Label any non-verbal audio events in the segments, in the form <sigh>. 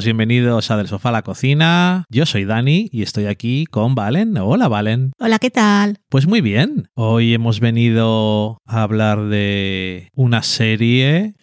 Todos, bienvenidos a Del Sofá a la Cocina. Yo soy Dani y estoy aquí con Valen. Hola, Valen. Hola, ¿qué tal? Pues muy bien. Hoy hemos venido a hablar de una serie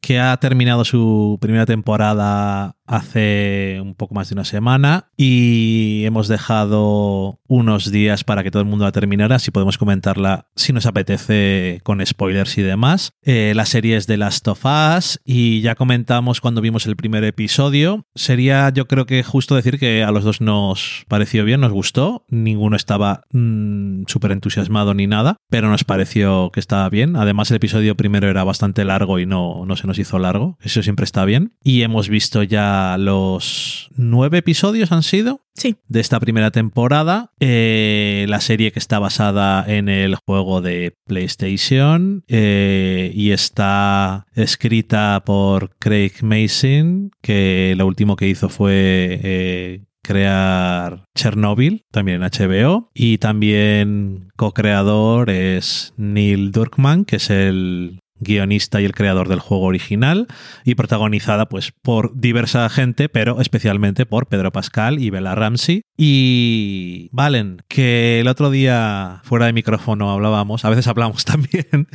que ha terminado su primera temporada hace un poco más de una semana y hemos dejado unos días para que todo el mundo la terminara, así podemos comentarla si nos apetece con spoilers y demás. Eh, la serie es de Last of Us y ya comentamos cuando vimos el primer episodio. Sería yo creo que justo decir que a los dos nos pareció bien, nos gustó, ninguno estaba mm, súper entusiasmado ni nada, pero nos pareció que estaba bien. Además el episodio primero era bastante largo y no, no se nos hizo largo, eso siempre está bien. Y hemos visto ya los nueve episodios han sido Sí, de esta primera temporada. Eh, la serie que está basada en el juego de PlayStation eh, y está escrita por Craig Mason, que lo último que hizo fue eh, crear Chernobyl, también en HBO, y también co-creador es Neil Druckmann, que es el guionista y el creador del juego original y protagonizada pues por diversa gente, pero especialmente por Pedro Pascal y Bella Ramsey. Y Valen, que el otro día fuera de micrófono hablábamos, a veces hablamos <laughs> también,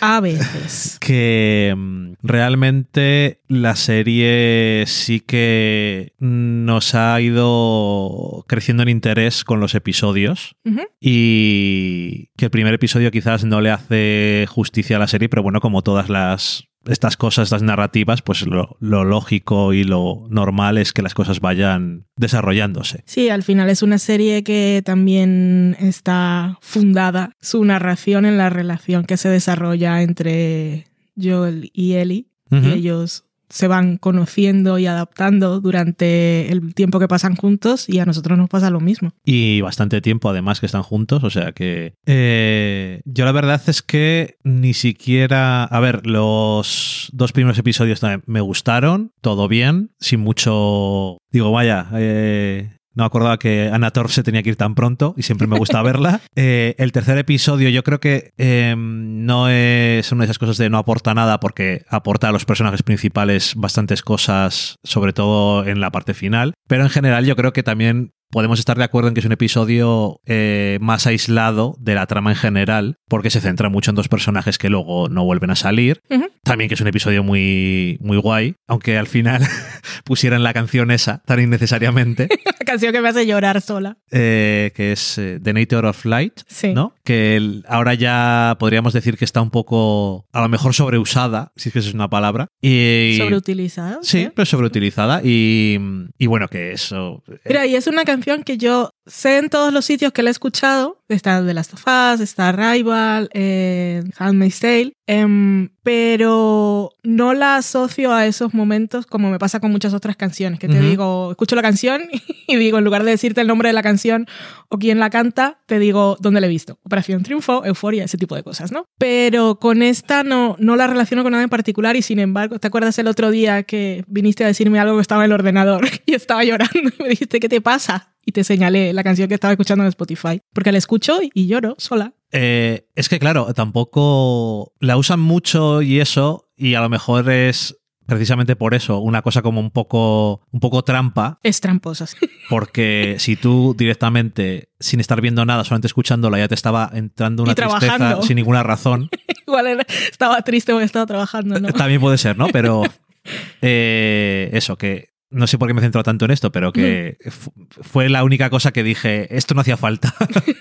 a veces. que mm, realmente la serie sí que nos ha ido creciendo en interés con los episodios y que el primer episodio quizás no le hace justicia a la serie, pero bueno, como todas las estas cosas, estas narrativas, pues lo, lo lógico y lo normal es que las cosas vayan desarrollándose. Sí, al final es una serie que también está fundada su narración en la relación que se desarrolla entre Joel y Ellie. Y ellos se van conociendo y adaptando durante el tiempo que pasan juntos y a nosotros nos pasa lo mismo. Y bastante tiempo además que están juntos, o sea que eh, yo la verdad es que ni siquiera, a ver, los dos primeros episodios también me gustaron, todo bien, sin mucho, digo, vaya, eh, no acordaba que Anna Torf se tenía que ir tan pronto y siempre me gusta <laughs> verla. Eh, el tercer episodio yo creo que eh, no es una de esas cosas de no aporta nada porque aporta a los personajes principales bastantes cosas, sobre todo en la parte final. Pero en general yo creo que también podemos estar de acuerdo en que es un episodio eh, más aislado de la trama en general, porque se centra mucho en dos personajes que luego no vuelven a salir. También que es un episodio muy, muy guay, aunque al final <laughs> pusieran la canción esa tan innecesariamente, <laughs> La canción que me hace llorar sola. eh, que es eh, The Nature of Light, Sí. ¿no? Que el- ahora ya podríamos decir que está un poco, a lo mejor sobreusada, si es que esa es una palabra. Y, Sobreutilizado. Sí, pero sobreutilizada. Y, y bueno, que eso. Mira, y es una canción que yo sé en todos los sitios que la he escuchado. Está The Last of Us, está Rival, eh, Handmaid's Tale. em, pero no la asocio a esos momentos como me pasa con muchas otras canciones. Que te digo, escucho la canción <laughs> y digo, en lugar de decirte el nombre de la canción o quién la canta, te digo dónde la he visto. Operación Triunfo, Euforia, ese tipo de cosas, ¿no? Pero con esta no, no la relaciono con nada en particular y sin embargo, ¿te acuerdas el otro día que viniste a decirme algo que estaba en el ordenador <laughs> y estaba llorando y me dijiste, ¿qué te pasa? Y te señalé la canción que estaba escuchando en Spotify. Porque la escucho y lloro sola. Eh, es que, claro, tampoco la usan mucho y eso, y a lo mejor es precisamente por eso una cosa como un poco, un poco trampa, Es tramposa. sí. <laughs> porque si tú directamente, sin estar viendo nada, solamente escuchándola, ya te estaba entrando una tristeza sin ninguna razón, <laughs> Igual era- estaba triste porque estaba trabajando, ¿no? también puede ser, ¿no? Pero <laughs> eh, eso, que no sé por qué me he centrado tanto en esto, pero que fu- fue la única cosa que dije, esto no hacía falta. <laughs> <laughs>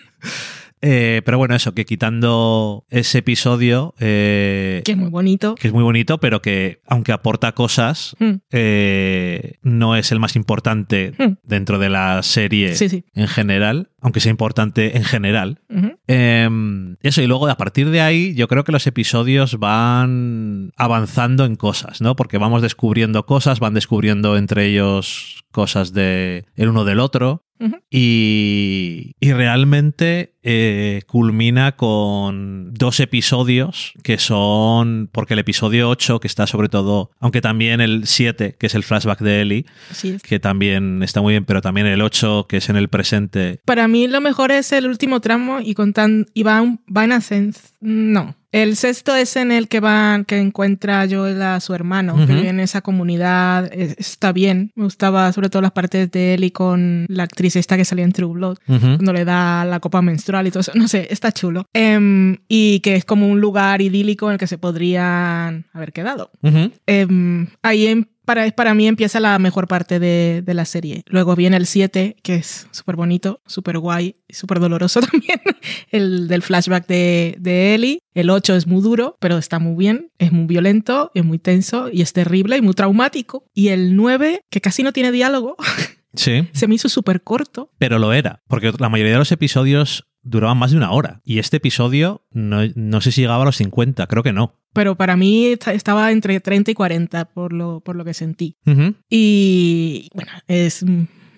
Eh, pero bueno, eso, que quitando ese episodio, eh, Que es muy bonito. que es muy bonito, pero que aunque aporta cosas, Mm, eh, no es el más importante Mm. dentro de la serie Sí, sí. en general, aunque sea importante en general. Eh, eso, y luego a partir de ahí, yo creo que los episodios van avanzando en cosas, ¿no? Porque vamos descubriendo cosas, van descubriendo entre ellos cosas de el uno del otro. Y, y realmente eh, culmina con dos episodios que son, porque el episodio 8, que está sobre todo, aunque también el 7, que es el flashback de Ellie, que también está muy bien, pero también el 8, que es en el presente. Para mí lo mejor es el último tramo y con tan y va, un- va en ascenso. No. El sexto es en el que van, que encuentra Joel a su hermano, que vive en esa comunidad. Es- Está bien. Me gustaba sobre todo las partes de él y con la actriz esta que salía en True Blood. Ujú. Cuando le da la copa menstrual y todo eso. No sé, está chulo. Em, y que es como un lugar idílico en el que se podrían haber quedado. Em, ahí em- para, para mí empieza la mejor parte de, de la serie. Luego viene el 7, que es súper bonito, súper guay y súper doloroso <laughs> también. El del flashback de, de Ellie. El 8 es muy duro, pero está muy bien. Es muy violento, es muy tenso y es terrible y muy traumático. Y el 9, que casi no tiene diálogo, <laughs> Sí, se me hizo súper corto. pero lo era, porque la mayoría de los episodios duraban más de una hora. Y este episodio no, no sé si llegaba a los 50, creo que no. Pero para mí esta- estaba entre 30 y 40 por lo, por lo que sentí. Y bueno, es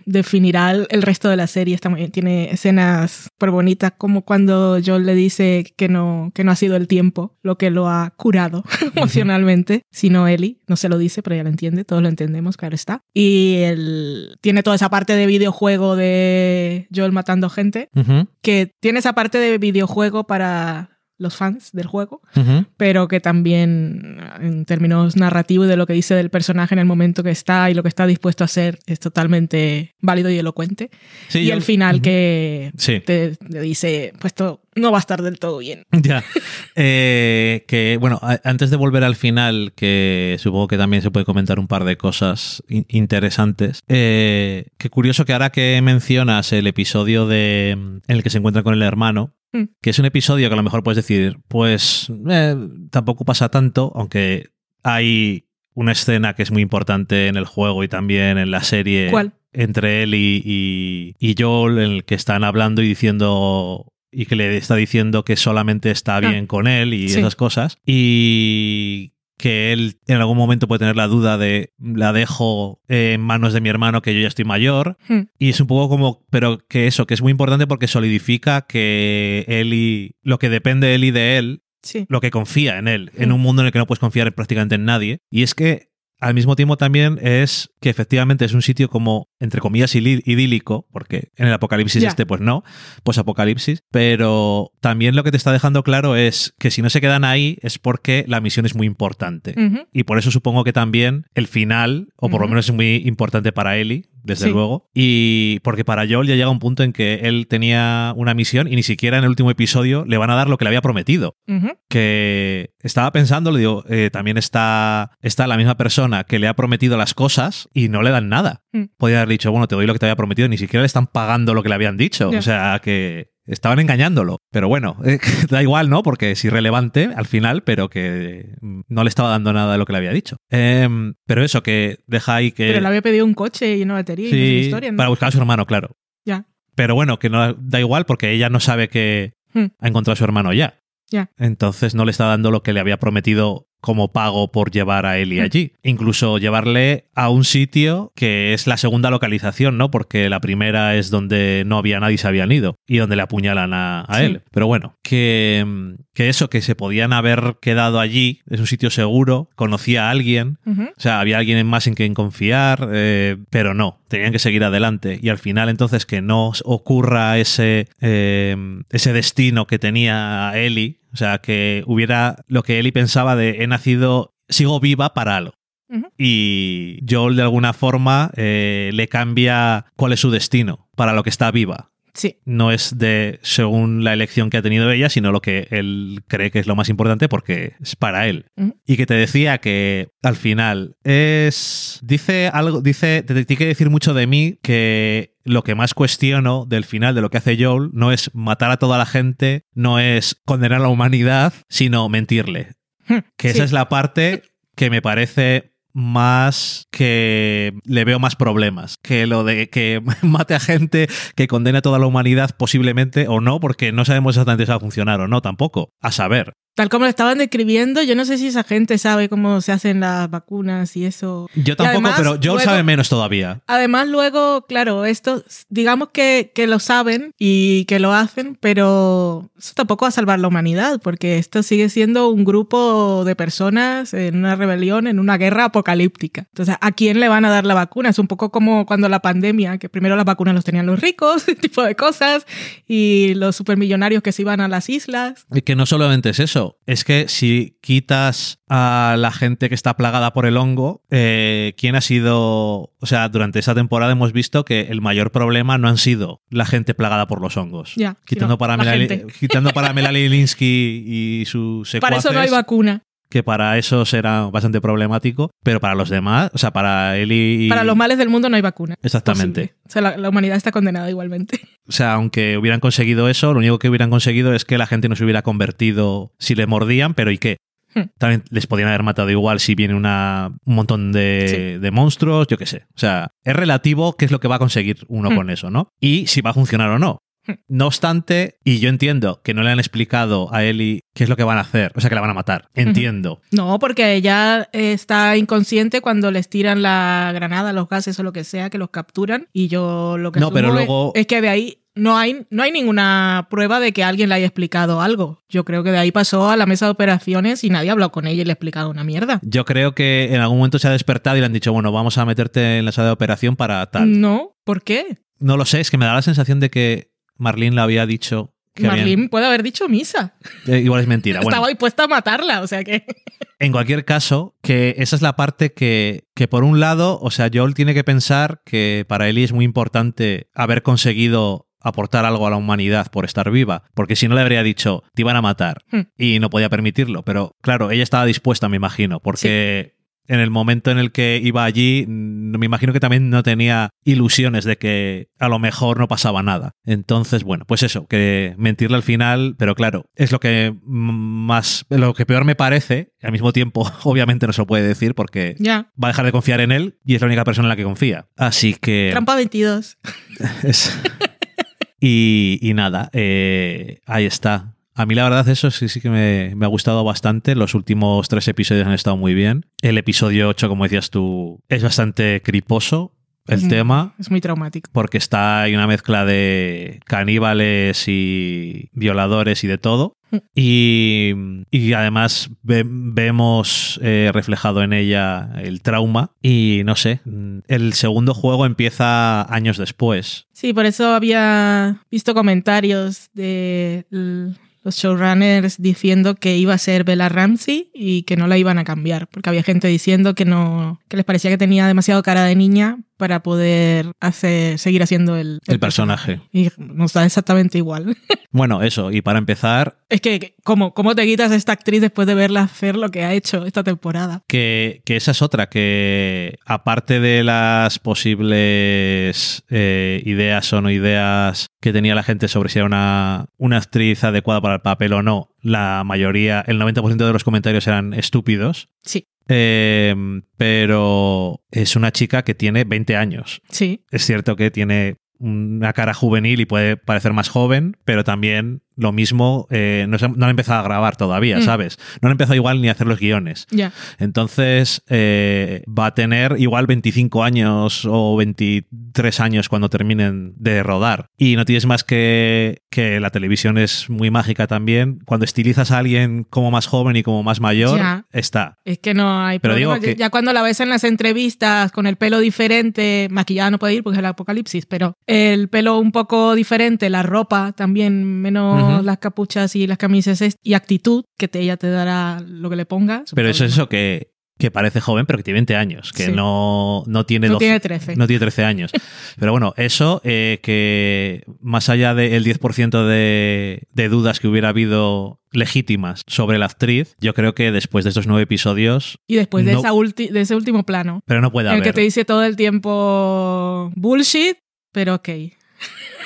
definirá el, resto de la serie. Está muy bien. Tiene escenas súper bonitas, como cuando Joel le dice que no, que no ha sido el tiempo lo que lo ha curado <laughs> emocionalmente, sino Ellie. No se lo dice, pero ella lo entiende. Todos lo entendemos, claro está. Y él tiene toda esa parte de videojuego de Joel matando gente, que tiene esa parte de videojuego para los fans del juego, pero que también en términos narrativos de lo que dice del personaje en el momento que está y lo que está dispuesto a hacer es totalmente válido y elocuente. Sí, y el final que Sí. te, te dice, pues esto no va a estar del todo bien. <laughs> Ya. Eh, que, bueno, a- antes de volver al final, que supongo que también se puede comentar un par de cosas in- interesantes. Eh, que curioso que ahora que mencionas el episodio de, en el que se encuentra con el hermano, Mm. <laughs> que es un episodio que a lo mejor puedes decir, pues eh, tampoco pasa tanto, aunque hay una escena que es muy importante en el juego y también en la serie ¿Cuál? entre él y, y, y Joel, en el que están hablando y diciendo y que le está diciendo que solamente está bien con él y Ah. Sí. esas cosas. Y que él en algún momento puede tener la duda de la dejo en manos de mi hermano que yo ya estoy mayor. Hmm. Y es un poco como, pero que eso, que es muy importante porque solidifica que él y lo que depende de él y de él Sí. lo que confía en él, en Mm. un mundo en el que no puedes confiar en prácticamente en nadie. Y es que al mismo tiempo también es que efectivamente es un sitio como, entre comillas, idílico, porque en el apocalipsis este pues no, pues apocalipsis, pero también lo que te está dejando claro es que si no se quedan ahí es porque la misión es muy importante. Y por eso supongo que también el final, o por lo menos es muy importante para Ellie, desde Sí. luego. Y porque para Joel ya llega un punto en que él tenía una misión y ni siquiera en el último episodio le van a dar lo que le había prometido que estaba pensando, le digo, eh, también está, está la misma persona que le ha prometido las cosas y no le dan nada. Mm. Podría haber dicho, bueno, te doy lo que te había prometido, ni siquiera le están pagando lo que le habían dicho. O sea, que estaban engañándolo. Pero bueno, <laughs> eh, da igual, ¿no? Porque es irrelevante al final, pero que mm, no le estaba dando nada de lo que le había dicho. Em, pero eso, que deja ahí que... Pero le había pedido un coche y una batería y no historia, ¿no? para buscar a su hermano, claro. Ya. Pero bueno, que no da igual porque ella no sabe que Hmm. ha encontrado a su hermano ya. Ya. Entonces no le está dando lo que le había prometido como pago por llevar a Ellie Hmm. allí. Incluso llevarle a un sitio que es la segunda localización, ¿no? Porque la primera es donde no había nadie y se habían ido y donde le apuñalan a, a Sí. él. Pero bueno, que, que eso, que se podían haber quedado allí, es un sitio seguro, conocía a alguien, o sea, había alguien en más en quien confiar, eh, pero no, tenían que seguir adelante. Y al final, entonces, que no ocurra ese, eh, ese destino que tenía Ellie, o sea, que hubiera lo que Ellie pensaba de he nacido, sigo viva para algo. Y Joel, de alguna forma, eh, le cambia cuál es su destino para lo que está viva. Sí. No es de según la elección que ha tenido ella, sino lo que él cree que es lo más importante porque es para él y que te decía que al final es dice algo dice te tiene que decir mucho de mí que lo que más cuestiono del final de lo que hace Joel no es matar a toda la gente no es condenar a la humanidad sino mentirle que Sí. esa es la parte que me parece más que le veo más problemas que lo de que <laughs> mate a gente que condene a toda la humanidad posiblemente o no porque no sabemos exactamente si va a funcionar o no tampoco a saber Tal como lo estaban describiendo, yo no sé si esa gente sabe cómo se hacen las vacunas y eso. yo tampoco además, pero Joel luego- sabe menos todavía Además, luego, claro, esto, digamos que, que lo saben y que lo hacen, pero eso tampoco va a salvar la humanidad, porque esto sigue siendo un grupo de personas en una rebelión, en una guerra apocalíptica. Entonces, ¿a quién le van a dar la vacuna? Es un poco como cuando la pandemia, que primero las vacunas los tenían los ricos, <laughs> ese tipo de cosas, y los supermillonarios que se iban a las islas. Y que no solamente es eso, es que si quitas a la gente que está plagada por el hongo, eh, ¿quién ha sido? O sea, durante esa temporada hemos visto que el mayor problema no han sido la gente plagada por los hongos. Ya, Quitando para, gente. quitando para Melanie Linsky y sus <laughs> Para eso no hay secuaces, vacuna. Que para eso será bastante problemático, pero para los demás, o sea, para él y... Para los males del mundo no hay vacuna. Exactamente. Posible. O sea, la, la humanidad está condenada igualmente. O sea, aunque hubieran conseguido eso, lo único que hubieran conseguido es que la gente no se hubiera convertido si le mordían, pero ¿y qué? Hmm. También les podían haber matado igual si viene una, un montón de, de monstruos, yo qué sé. O sea, es relativo qué es lo que va a conseguir uno Hmm. con eso, ¿no? Y si va a funcionar o no. No obstante, y yo entiendo que no le han explicado a Ellie qué es lo que van a hacer, o sea, que la van a matar. Entiendo. No, porque ella eh, está inconsciente cuando les tiran la granada, los gases o lo que sea, que los capturan. Y yo lo que No, pero es- luego- es que de ahí no hay, no hay ninguna prueba de que alguien le haya explicado algo. Yo creo que de ahí pasó a la mesa de operaciones y nadie ha hablado con ella y le ha explicado una mierda. Yo creo que en algún momento se ha despertado y le han dicho, bueno, vamos a meterte en la sala de operación para tal. No, ¿por qué? No lo sé, es que me da la sensación de que Marlene le había dicho que habían- Marlene puede haber dicho misa. <laughs> Eh, igual es mentira. Bueno, Estaba dispuesta a matarla, o sea que... <laughs> en cualquier caso, que esa es la parte que, que por un lado, o sea, Joel tiene que pensar que para Ellie es muy importante haber conseguido aportar algo a la humanidad por estar viva, porque si no le habría dicho, te iban a matar, Hmm. y no podía permitirlo, pero claro, ella estaba dispuesta, me imagino, porque en el momento en el que iba allí, me imagino que también no tenía ilusiones de que a lo mejor no pasaba nada. Entonces, bueno, pues eso, que mentirle al final, pero claro, es lo que más, lo que peor me parece, al mismo tiempo, <laughs> obviamente no se lo puede decir porque va a dejar de confiar en él y es la única persona en la que confía. Así que... Trampa 22. <laughs> es- <laughs> y, y nada, eh, ahí está. A mí la verdad eso sí, sí que me, me ha gustado bastante. Los últimos tres episodios han estado muy bien. El episodio 8, como decías tú, es bastante criposo el Mm. tema. Es muy traumático. Porque está hay una mezcla de caníbales y violadores y de todo. Mm. Y, y además ve- vemos eh, reflejado en ella el trauma. Y no sé, mm, el segundo juego empieza años después. Sí, por eso había visto comentarios de los showrunners diciendo que iba a ser Bella Ramsey y que no la iban a cambiar, porque había gente diciendo que no que les parecía que tenía demasiado cara de niña para poder hacer seguir haciendo el, El personaje. Y nos da exactamente igual. <laughs> Bueno, eso, y para empezar, Es que, ¿cómo, ¿cómo te quitas a esta actriz después de verla hacer lo que ha hecho esta temporada? que, que esa es otra, que aparte de las posibles eh, ideas o no ideas que tenía la gente sobre si era una, una actriz adecuada para el papel o no, la mayoría, el 90% de los comentarios eran estúpidos. Sí, Eh, pero es una chica que tiene 20 años. sí. Es cierto que tiene una cara juvenil y puede parecer más joven, pero también lo mismo, eh, no, se- no han empezado a grabar todavía, Mm. ¿sabes? No han empezado igual ni a hacer los guiones. Ya. Entonces eh, va a tener igual 25 años o 23 años cuando terminen de rodar. Y no tienes más que que la televisión es muy mágica también. Cuando estilizas a alguien como más joven y como más mayor, está. Es que no hay Pero problema. digo que- Ya cuando la ves en las entrevistas con el pelo diferente, maquillada no puede ir porque es el apocalipsis, pero el pelo un poco diferente, la ropa también, menos Las capuchas y las camisas y actitud, que te, ella te dará lo que le pongas. Pero eso es eso que, que parece joven, pero que tiene 20 años, que Sí. no, no tiene No 12 tiene 13. No tiene 13 años. <laughs> Pero bueno, eso eh, que más allá del 10% de, de dudas que hubiera habido legítimas sobre la actriz, yo creo que después de estos nueve episodios, Y después de, no- esa ulti- de ese último plano, pero no puede en el haber. que te dice todo el tiempo bullshit, pero ok.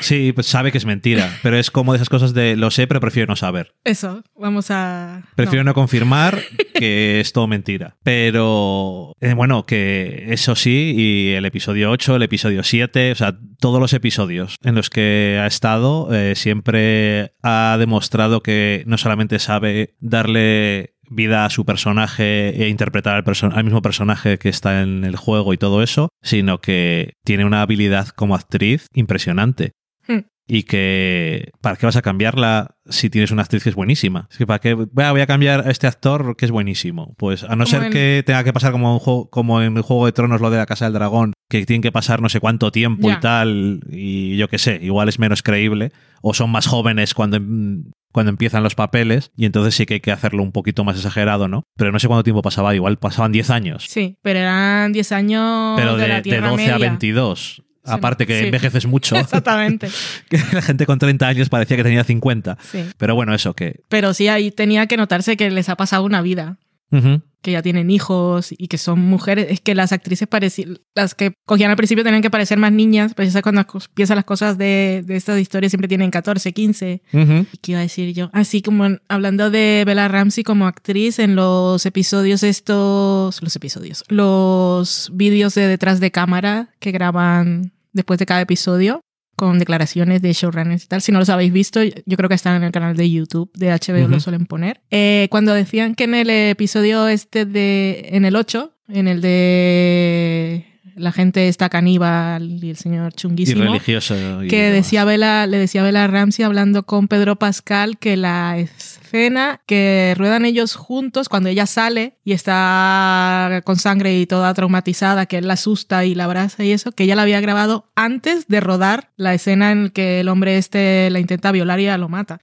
Sí, pues sabe que es mentira, pero es como de esas cosas de lo sé, pero prefiero no saber. Eso, vamos a... Prefiero no. no, confirmar <laughs> que es todo mentira. Pero eh, bueno, que eso sí, y el episodio 8, el episodio 7, o sea, todos los episodios en los que ha estado, eh, siempre ha demostrado que no solamente sabe darle vida a su personaje e interpretar al, perso- al mismo personaje que está en el juego y todo eso, sino que tiene una habilidad como actriz impresionante. Y que ¿para qué vas a cambiarla si tienes una actriz que es buenísima? Es que ¿para qué voy a cambiar a este actor que es buenísimo? Pues a no ser que tenga que pasar como, un juego, como en el Juego de Tronos lo de la Casa del Dragón, que tienen que pasar no sé cuánto tiempo y tal, y yo qué sé, igual es menos creíble, o son más jóvenes cuando cuando empiezan los papeles y entonces sí que hay que hacerlo un poquito más exagerado, ¿no? Pero no sé cuánto tiempo pasaba, igual pasaban 10 años. Sí, pero eran 10 años pero de, la de 12 a 22. Aparte que envejeces mucho. <laughs> Exactamente. <laughs> que la gente con 30 años parecía que tenía 50. Sí. Pero bueno, eso que... Pero sí, ahí tenía que notarse que les ha pasado una vida que ya tienen hijos y que son mujeres. Es que las actrices parecían, las que cogían al principio tenían que parecer más niñas, pero ya cuando empiezan las cosas de, de, estas historias siempre tienen 14, 15. ¿Y qué iba a decir yo? Así como hablando de Bella Ramsey como actriz en los episodios estos, los episodios, los vídeos de detrás de cámara que graban después de cada episodio con declaraciones de showrunners y tal. Si no los habéis visto, yo creo que están en el canal de YouTube de HBO, lo suelen poner. Eh, cuando decían que en el episodio este de, en el 8, en el de la gente está caníbal y el señor chunguísimo. Y religioso. que decía Bella, le decía Bella Ramsey hablando con Pedro Pascal que la escena que ruedan ellos juntos cuando ella sale y está con sangre y toda traumatizada, que él la asusta y la abraza y eso, que ella la había grabado antes de rodar la escena en que el hombre este la intenta violar y ya lo mata.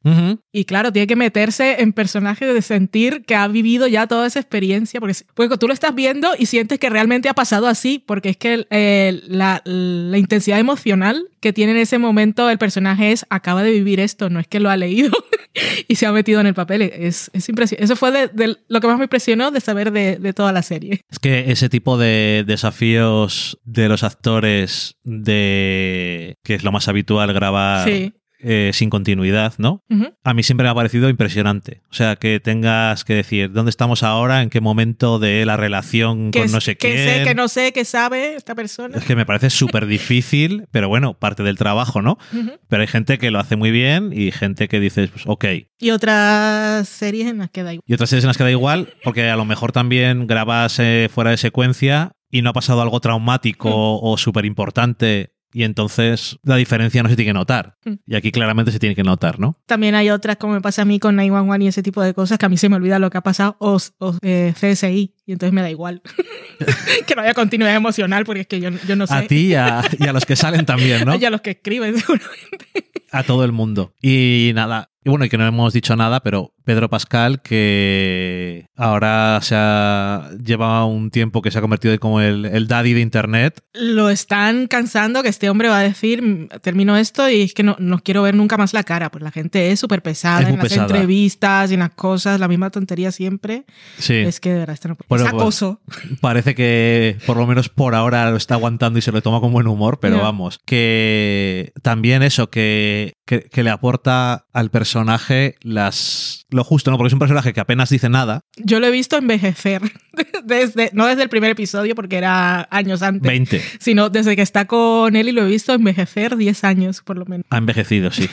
Y claro, tiene que meterse en personaje de sentir que ha vivido ya toda esa experiencia, porque, porque tú lo estás viendo y sientes que realmente ha pasado así, porque es que eh, la, la intensidad emocional que tiene en ese momento el personaje es acaba de vivir esto, no es que lo ha leído <laughs> y se ha metido en el papel. Es, es impresionante. Eso fue de, lo que más me impresionó de saber de, de, toda la serie. Es que ese tipo de desafíos de los actores de que es lo más habitual grabar sí. Eh, sin continuidad, ¿no? A mí siempre me ha parecido impresionante. O sea, que tengas que decir dónde estamos ahora, en qué momento de la relación con no sé qué. Que sé, que no sé, que sabe esta persona. Es que me parece súper difícil, <laughs> pero bueno, parte del trabajo, ¿no? Pero hay gente que lo hace muy bien y gente que dices, pues, ok. Y otras series en las que da igual. Y otras series en las que da igual, porque a lo mejor también grabas eh, fuera de secuencia y no ha pasado algo traumático o súper importante y entonces la diferencia no se tiene que notar. Hmm. Y aquí claramente se tiene que notar, ¿no? También hay otras, como me pasa a mí con 911 y ese tipo de cosas, que a mí se me olvida lo que ha pasado, o, eh, CSI, y entonces me da igual. <laughs> que no haya continuidad emocional, porque es que yo, yo no sé. A ti y a, y a los que salen también, ¿no? <laughs> y a los que escriben, <laughs> seguramente. a todo el mundo. Y nada, y bueno, y que no hemos dicho nada, pero Pedro Pascal, que ahora se ha llevado un tiempo que se ha convertido como el, el, daddy de Internet. Lo están cansando, que este hombre va a decir, termino esto y es que no, no quiero ver nunca más la cara, pues la gente es súper pesada es en las entrevistas y en las cosas, la misma tontería siempre. Sí. Es que de verdad, esto no puede. Es acoso. Pues, parece que por lo menos por ahora lo está aguantando y se lo toma con buen humor, pero yeah. vamos, que también eso, que, que, que le aporta al personaje personaje las lo justo, ¿no? Porque es un personaje que apenas dice nada. Yo lo he visto envejecer, <laughs> desde, no desde el primer episodio, porque era años antes. 20. Sino desde que está con él y lo he visto envejecer 10 años, por lo menos. Ha envejecido, sí.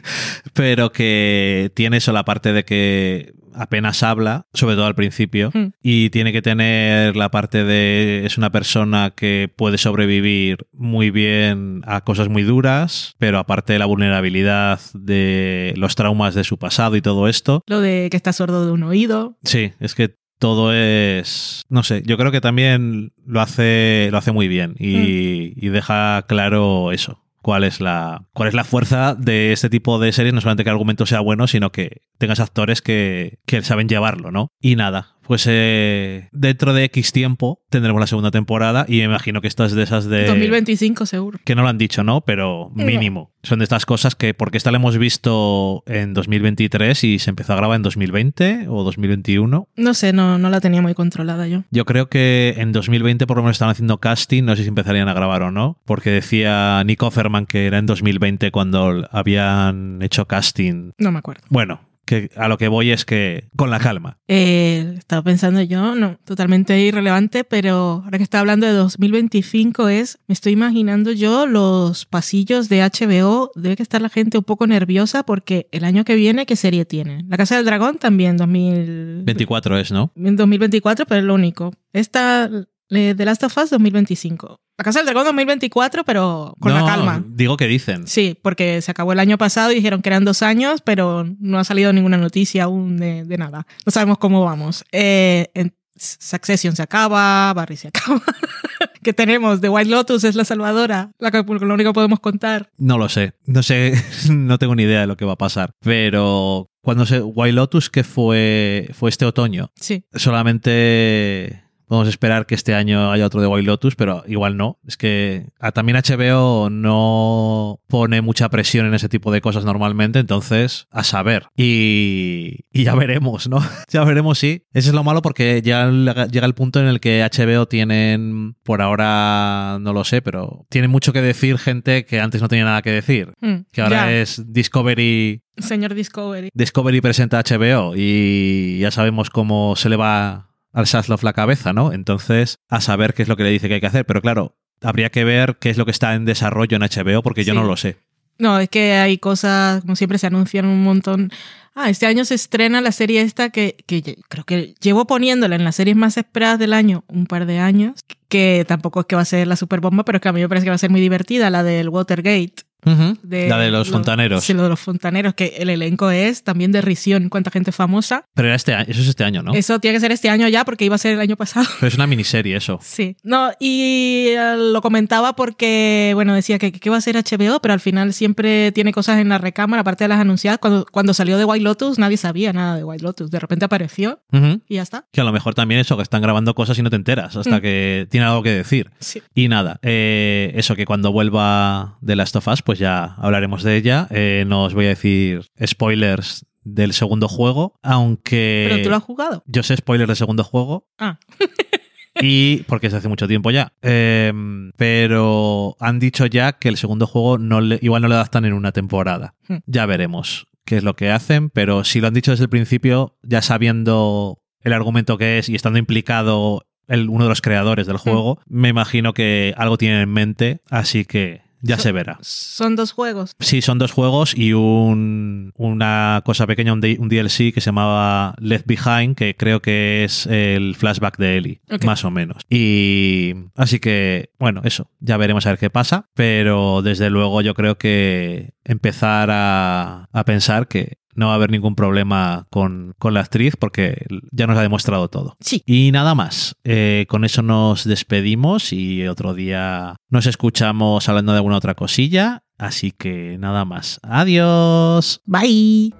<laughs> Pero que tiene eso, la parte de que apenas habla, sobre todo al principio, mm. y tiene que tener la parte de es una persona que puede sobrevivir muy bien a cosas muy duras, pero aparte de la vulnerabilidad de los traumas de su pasado y todo esto. Lo de que está sordo de un oído. Sí, es que todo es no sé yo creo que también lo hace lo hace muy bien y, mm. y deja claro eso cuál es la cuál es la fuerza de este tipo de series, no solamente que el argumento sea bueno, sino que tengas actores que, que saben llevarlo, ¿no? Y nada, pues eh, dentro de X tiempo tendremos la segunda temporada y me imagino que estas de esas de... 2025 seguro. Que no lo han dicho, ¿no? Pero mínimo. Son de estas cosas que, porque esta la hemos visto en 2023 y se empezó a grabar en 2020 o 2021. No sé, no, no la tenía muy controlada yo. Yo creo que en 2020 por lo menos estaban haciendo casting, no sé si empezarían a grabar o no, porque decía Nick Offerman que era en 2020 cuando habían hecho casting. No me acuerdo. Bueno, que a lo que voy es que con la calma. Eh, estaba pensando yo, no, totalmente irrelevante, pero ahora que está hablando de 2025 es, me estoy imaginando yo los pasillos de HBO, debe que estar la gente un poco nerviosa porque el año que viene, ¿qué serie tiene? La Casa del Dragón también, 2024 es, ¿no? En 2024, pero es lo único. Esta Eh, The Last of Us 2025. La Casa del Dragón 2024, pero con la calma. Digo que dicen. Sí, porque se acabó el año pasado y dijeron que eran dos años, pero no ha salido ninguna noticia aún de, de nada. No sabemos cómo vamos. Eh, en- Succession se acaba, Barry se acaba. <laughs> que tenemos? The White Lotus es la salvadora, la que, lo único que podemos contar. No lo sé. No sé, <laughs> no tengo ni idea de lo que va a pasar. Pero cuando se. White Lotus, que fue, fue este otoño, Sí. solamente podemos esperar que este año haya otro de White Lotus, pero igual no. Es que ah, también HBO no pone mucha presión en ese tipo de cosas normalmente, entonces a saber. Y, y ya veremos, ¿no? <laughs> ya veremos si. Ese es lo malo porque ya llega el punto en el que HBO tienen, por ahora no lo sé, pero tienen mucho que decir gente que antes no tenía nada que decir. Mm, Que ahora es Discovery Señor Discovery. Discovery presenta a HBO y ya sabemos cómo se le va al Sasloff la cabeza, ¿no? Entonces, a saber qué es lo que le dice que hay que hacer. Pero claro, habría que ver qué es lo que está en desarrollo en HBO porque yo no lo sé. No, es que hay cosas, como siempre se anuncian un montón. Ah, este año se estrena la serie esta que, que creo que llevo poniéndola en las series más esperadas del año un par de años, que tampoco es que va a ser la super bomba, pero que a mí me parece que va a ser muy divertida, la del Watergate. De la de los lo- fontaneros. Sí, lo de los fontaneros, que el elenco es también de risión, cuánta gente famosa. Pero era este eso es este año, ¿no? Eso tiene que ser este año ya, porque iba a ser el año pasado. Pero es una miniserie eso. Sí, no, y eh, lo comentaba porque, bueno, decía que qué va a ser HBO, pero al final siempre tiene cosas en la recámara, aparte de las anunciadas. Cuando, cuando salió de White Lotus, nadie sabía nada de White Lotus. De repente apareció y ya está. Que a lo mejor también eso, que están grabando cosas y no te enteras hasta Mm. que tiene algo que decir. Sí. Y nada, eh, eso que cuando vuelva de Last of Us, pues ya hablaremos de ella. Eh, no os voy a decir spoilers del segundo juego, aunque... Pero tú lo has jugado. Yo sé spoilers del segundo juego Ah, <laughs> y porque es hace mucho tiempo ya. Eh, pero han dicho ya que el segundo juego no le- igual no le adaptan en una temporada. Hmm. Ya veremos qué es lo que hacen, pero si lo han dicho desde el principio, ya sabiendo el argumento que es y estando implicado el, uno de los creadores del juego, me imagino que algo tienen en mente, así que ya So- se verá. son dos juegos. Sí, son dos juegos y un, una cosa pequeña, un, DLC que se llamaba Left Behind, que creo que es el flashback de Ellie, más o menos. Y así que, bueno, eso, ya veremos a ver qué pasa, pero desde luego yo creo que empezar a, a pensar que no va a haber ningún problema con, con la actriz porque ya nos ha demostrado todo. Sí. Y nada más. Eh, con eso nos despedimos y otro día nos escuchamos hablando de alguna otra cosilla. Así que nada más. Adiós. Bye.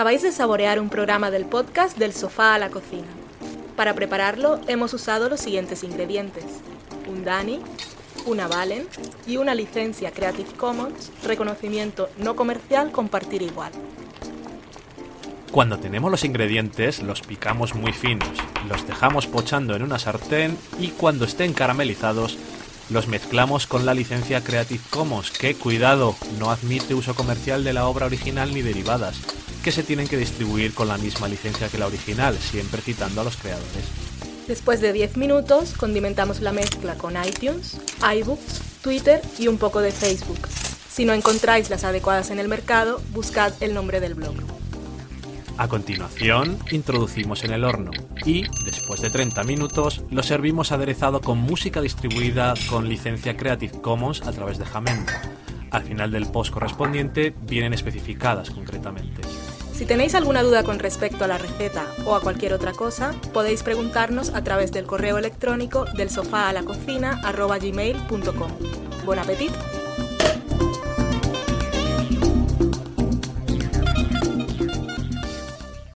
Acabáis de saborear un programa del podcast Del sofá a la cocina. Para prepararlo hemos usado los siguientes ingredientes. Un Dani, una Valen y una licencia Creative Commons, reconocimiento no comercial compartir igual. Cuando tenemos los ingredientes, los picamos muy finos, los dejamos pochando en una sartén y cuando estén caramelizados, los mezclamos con la licencia Creative Commons, que, cuidado, no admite uso comercial de la obra original ni derivadas, que se tienen que distribuir con la misma licencia que la original, siempre citando a los creadores. Después de 10 minutos, condimentamos la mezcla con iTunes, iBooks, Twitter y un poco de Facebook. Si no encontráis las adecuadas en el mercado, buscad el nombre del blog. A continuación, introducimos en el horno y, después de 30 minutos, lo servimos aderezado con música distribuida con licencia Creative Commons a través de Jamendo. Al final del post correspondiente vienen especificadas concretamente. Si tenéis alguna duda con respecto a la receta o a cualquier otra cosa, podéis preguntarnos a través del correo electrónico del sofá a la cocina @gmail.com. Buen apetito.